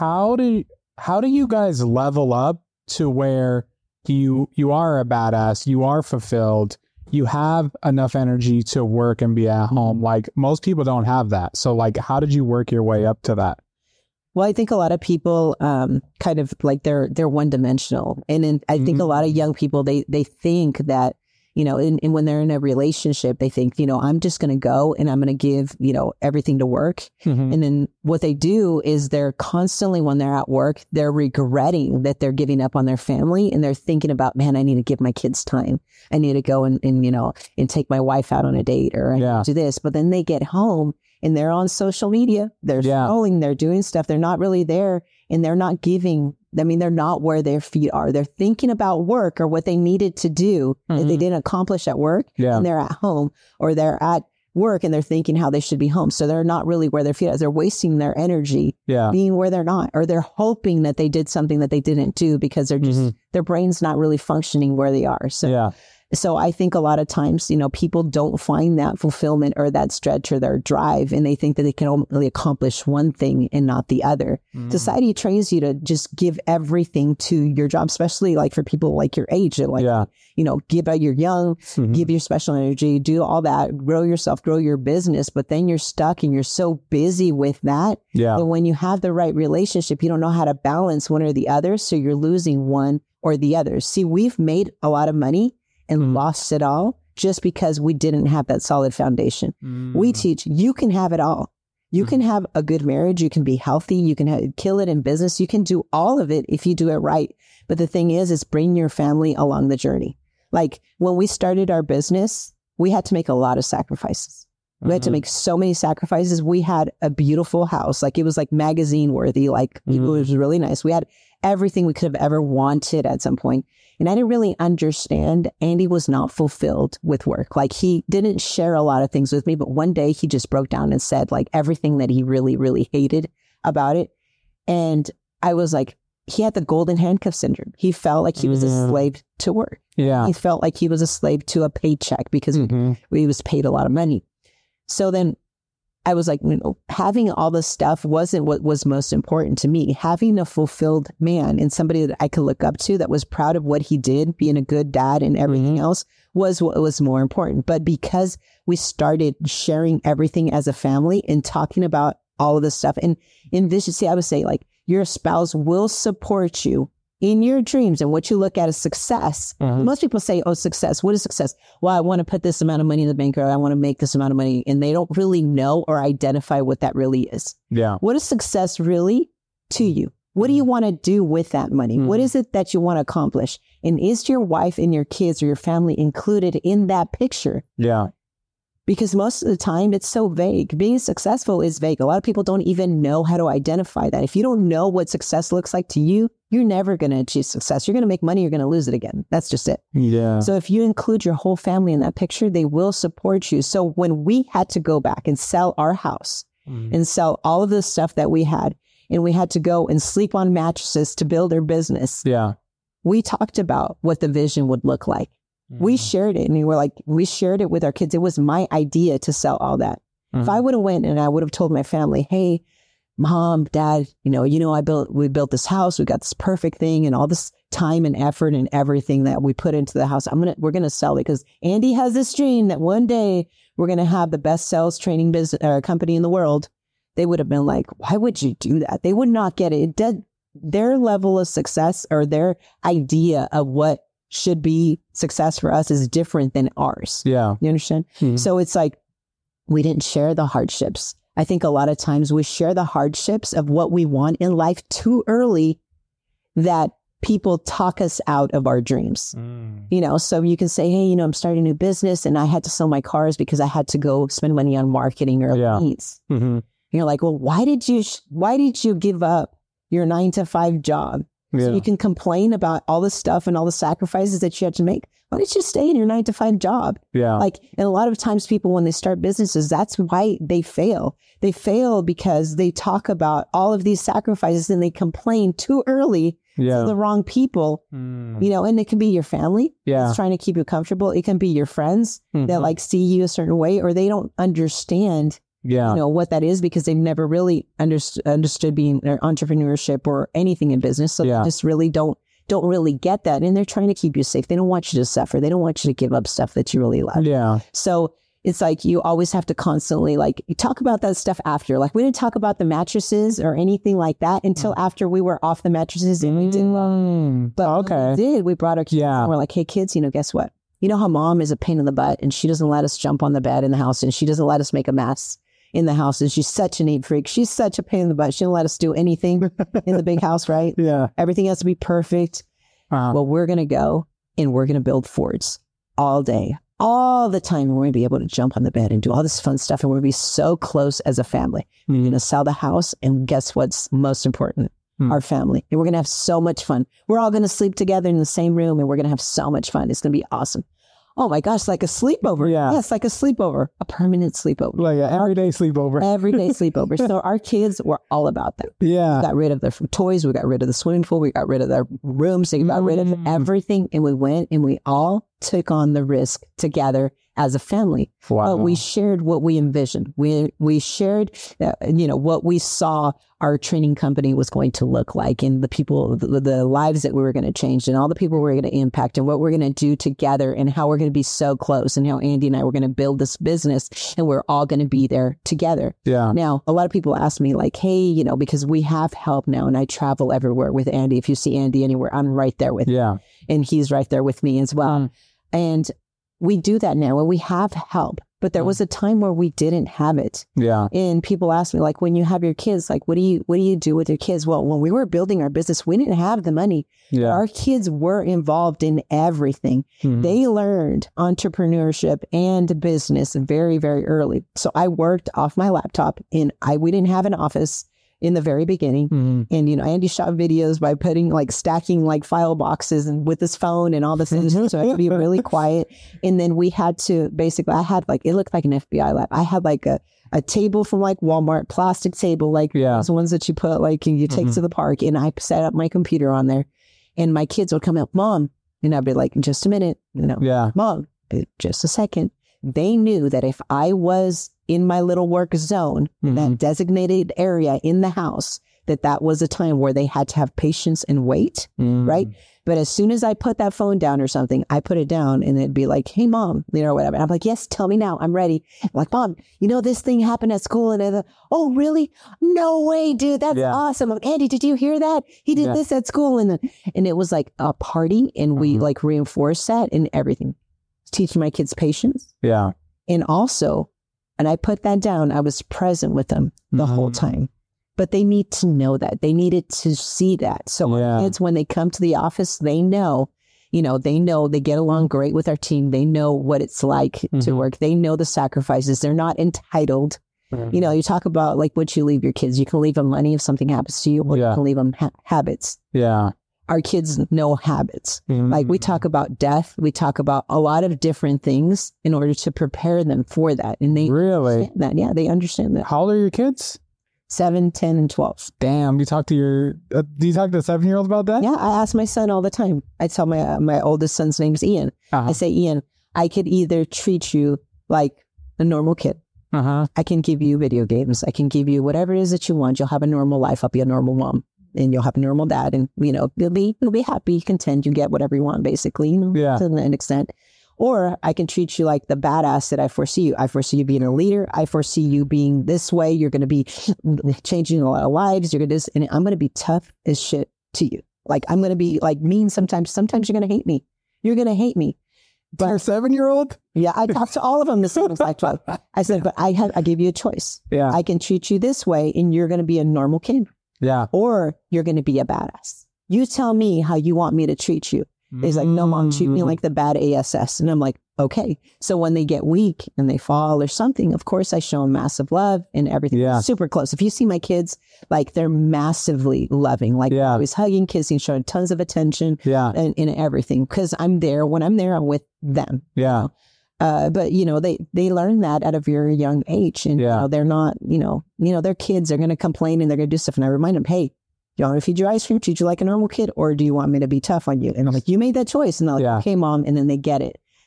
how do how do you guys level up to where you you are a badass, you are fulfilled, you have enough energy to work and be at home. Like most people don't have that. So like how did you work your way up to that? Well, I think a lot of people um, kind of like they're they're one dimensional, and in, I think mm-hmm. a lot of young people they they think that you know, and, and when they're in a relationship, they think, you know, I'm just going to go and I'm going to give, you know, everything to work. Mm-hmm. And then what they do is they're constantly, when they're at work, they're regretting that they're giving up on their family and they're thinking about, man, I need to give my kids time. I need to go and, and you know, and take my wife out on a date or yeah. do this. But then they get home and they're on social media. They're yeah. scrolling, they're doing stuff. They're not really there and they're not giving I mean, they're not where their feet are. They're thinking about work or what they needed to do mm-hmm. that they mm-hmm. didn't accomplish at work. Yeah. And they're at home or they're at work and they're thinking how they should be home. So they're not really where their feet are. They're wasting their energy yeah. being where they're not, or they're hoping that they did something that they didn't do because they're just, mm-hmm. their brain's not really functioning where they are. So yeah. So I think a lot of times, you know, people don't find that fulfillment or that stretch or their drive, and they think that they can only accomplish one thing and not the other. Mm. Society trains you to just give everything to your job, especially like for people like your age, that like, yeah. you know, give out your young, mm-hmm. give your special energy, do all that, grow yourself, grow your business, but then you're stuck and you're so busy with that. Yeah. But when you have the right relationship, you don't know how to balance one or the other. So you're losing one or the other. See, we've made a lot of money and mm. lost it all just because we didn't have that solid foundation. Mm. We teach you can have it all. You mm. can have a good marriage. You can be healthy. You can have, kill it in business. You can do all of it if you do it right. But the thing is, is bring your family along the journey. Like when we started our business, we had to make a lot of sacrifices. We mm-hmm. had to mm-hmm. make so many sacrifices. We had a beautiful house. Like it was like magazine worthy. Like mm-hmm. it was really nice. We had everything we could have ever wanted at some point. And I didn't really understand. Andy was not fulfilled with work. Like he didn't share a lot of things with me, but one day he just broke down and said like everything that he really, really hated about it. And I was like, he had the golden handcuff syndrome. He felt like he was mm. a slave to work. Yeah. He felt like he was a slave to a paycheck because mm-hmm. he was paid a lot of money. So then I was like, you know, having all this stuff wasn't what was most important to me. Having a fulfilled man and somebody that I could look up to that was proud of what he did, being a good dad and everything mm-hmm. else was what was more important. But because we started sharing everything as a family and talking about all of this stuff and in this, see, I would say like your spouse will support you in your dreams and what you look at as success. Mm-hmm. Most people say, Oh, success. What is success? Well, I want to put this amount of money in the bank or I want to make this amount of money. And they don't really know or identify what that really is. Yeah. What is success really to you? What do you want to do with that money? Mm-hmm. What is it that you want to accomplish? And is your wife and your kids or your family included in that picture? Yeah because most of the time it's so vague. Being successful is vague. A lot of people don't even know how to identify that. If you don't know what success looks like to you, you're never going to achieve success. You're going to make money, you're going to lose it again. That's just it. Yeah. So if you include your whole family in that picture, they will support you. So when we had to go back and sell our house mm. and sell all of the stuff that we had, and we had to go and sleep on mattresses to build our business. Yeah. We talked about what the vision would look like. Mm-hmm. We shared it and we were like, we shared it with our kids. It was my idea to sell all that. Mm-hmm. If I mm-hmm. would have went and I would have told my family, hey, mom, dad, you know, you know, I built, we built this house. We got this perfect thing and all this time and effort and everything that we put into the house. I'm going to, we're going to sell it because Andy has this dream that one day we're going to have the best sales training business uh, company in the world. They would have been like, why would you do that? They would not get it. It did their level of success or their idea of what should be success for us is different than ours. Yeah. You understand? Mm-hmm. So it's like we didn't share the hardships. I think a lot of times we share the hardships of what we want in life too early that people talk us out of our dreams. Mm. You know, so you can say, hey, you know, I'm starting a new business and I had to sell my cars because I had to go spend money on marketing or yeah. leads. Mm-hmm. You're like, well, why did you, why did you give up your nine to five job yeah. So you can complain about all the stuff and all the sacrifices that you had to make. Why don't you stay in your nine to five job? Yeah. Like, and a lot of times people, when they start businesses, that's why they fail. They fail because they talk about all of these sacrifices and they complain too early yeah. to the wrong people, mm. you know, and it can be your family. Yeah. trying to keep you comfortable. It can be your friends mm-hmm. that like see you a certain way or they don't understand Yeah. you know what that is because they've never really underst- understood being or entrepreneurship or anything in business so Yeah. they just really don't don't really get that and they're trying to keep you safe they don't want you to suffer they don't want you to give up stuff that you really love yeah. so it's like you always have to constantly like talk about that stuff after like we didn't talk about the mattresses or anything like that until after we were off the mattresses and we did well Mm. but okay. we did we brought our kids Yeah. and we're like hey kids you know guess what you know how mom is a pain in the butt and she doesn't let us jump on the bed in the house and she doesn't let us make a mess in the house and she's such a neat freak. She's such a pain in the butt. She don't let us do anything in the big house right? Yeah. everything has to be perfect. Uh, well we're gonna go and we're gonna build forts all day all the time we're gonna be able to jump on the bed and do all this fun stuff and we're gonna be so close as a family. We're mm, gonna sell the house and guess what's most important? Hmm. our family and we're gonna have so much fun. We're all gonna sleep together in the same room and we're gonna have so much fun. It's gonna be awesome oh my gosh like a sleepover Yeah. yes like a sleepover a permanent sleepover like an everyday sleepover. everyday sleepover so our kids were all about that we Yeah. got rid of their toys we got rid of the swimming pool we got rid of their rooms they got rid of Mm. everything and we went and we all took on the risk together as a family Wow. but we shared what we envisioned. We we shared, uh, you know, what we saw our training company was going to look like, and the people, the, the lives that we were going to change, and all the people we were going to impact, and what we're going to do together, and how we're going to be so close, and how Andy and I were going to build this business, and we're all going to be there together. yeah. Now, a lot of people ask me, like, hey, you know, because we have help now, and I travel everywhere with Andy. If you see Andy anywhere, I'm right there with Yeah. and he's right there with me as well. Mm. And we do that now and we have help. But there Mm. was a time where we didn't have it. Yeah. And people ask me, like, when you have your kids, like, what do you what do you do with your kids? Well, when we were building our business, we didn't have the money. Yeah. Our kids were involved in everything. Mhm. They learned entrepreneurship and business very, very early. So I worked off my laptop and I we didn't have an office in the very beginning. Mhm. And you know, Andy shot videos by putting like stacking like file boxes and with his phone and all this things. so I could be really quiet. And then we had to basically I had like it looked like an FBI lab. I had like a a table from like Walmart, plastic table, like Yeah. those ones that you put like and you take Mhm. to the park. And I set up my computer on there. And my kids would come up, Mom, and I'd be like, just a minute, you know, Yeah. Mom, just a second. They knew that if I was in my little work zone, Mhm. that designated area in the house, that that was a time where they had to have patience and wait. Mm. Right. But as soon as I put that phone down or something, I put it down and it'd be like, Hey mom, you know, whatever. And I'm like, yes, tell me now. I'm ready. I'm like, mom, you know, this thing happened at school. And they're, oh, really? No way, dude. That's Yeah. awesome. Like, Andy, did you hear that? He did Yeah. this at school. And then, and it was like a party and we Mhm. like reinforced that and everything. Teaching my kids patience. Yeah. And also, and I put that down, I was present with them the whole Mhm. time. But they need to know that. They needed to see that. So Yeah. our kids, when they come to the office, they know, you know, they know they get along great with our team. They know what it's like to Mhm. work. They know the sacrifices. They're not entitled. You know, you talk about like what you leave your kids. You can leave them money if something happens to you, or Yeah. you can leave them ha- habits. Yeah. Our kids know habits. Like we Mhm. talk about death, we talk about a lot of different things in order to prepare them for that. And they Really? that. Yeah, they understand that. How old are your kids? Seven, 10, and 12. Damn. You talk to your. Uh, do you talk to seven year olds about that? Yeah, I ask my son all the time. I tell my uh, my oldest son's name is Ian. Uh I say, Ian, I could either treat you like a normal kid. huh. I can give you video games. I can give you whatever it is that you want. You'll have a normal life. I'll be a normal mom. And you'll have a normal dad. And, you know, you'll be you'll be happy, content. You get whatever you want, basically, you know, Yeah. to an extent. Or I can treat you like the badass that I foresee you. I foresee you being a leader. I foresee you being this way. You're going to be changing a lot of lives. You're going to, and I'm going to be tough as shit to you. Like I'm going to be like mean sometimes. Sometimes you're going to hate me. You're going to hate me. To your seven year old? Yeah, I talk to all of them the same as like 12. I said, but I have, I give you a choice. Yeah. I can treat you this way and you're going to be a normal kid yeah. or you're going to be a badass. You tell me how you want me to treat you. He's like, no, mom, treat me like the bad ASS. And I'm like, okay. So when they get weak and they fall or something, of course, I show them massive love and everything. Yeah. Super close. If you see my kids, like they're massively loving, like Yeah. always hugging, kissing, showing tons of attention Yeah. and, and everything. Cause I'm there. When I'm there, I'm with them. Yeah. Uh, but you know, they, they learn that at a very young age and, Yeah. you know, they're not, you know, you know, they're kids, they're going to complain and they're going to do stuff. And I remind them, Hey, you want me to feed you ice cream, treat you like a normal kid, or do you want me to be tough on you? And I'm like, you made that choice. And they're like, Yeah. okay, mom. And then they get it.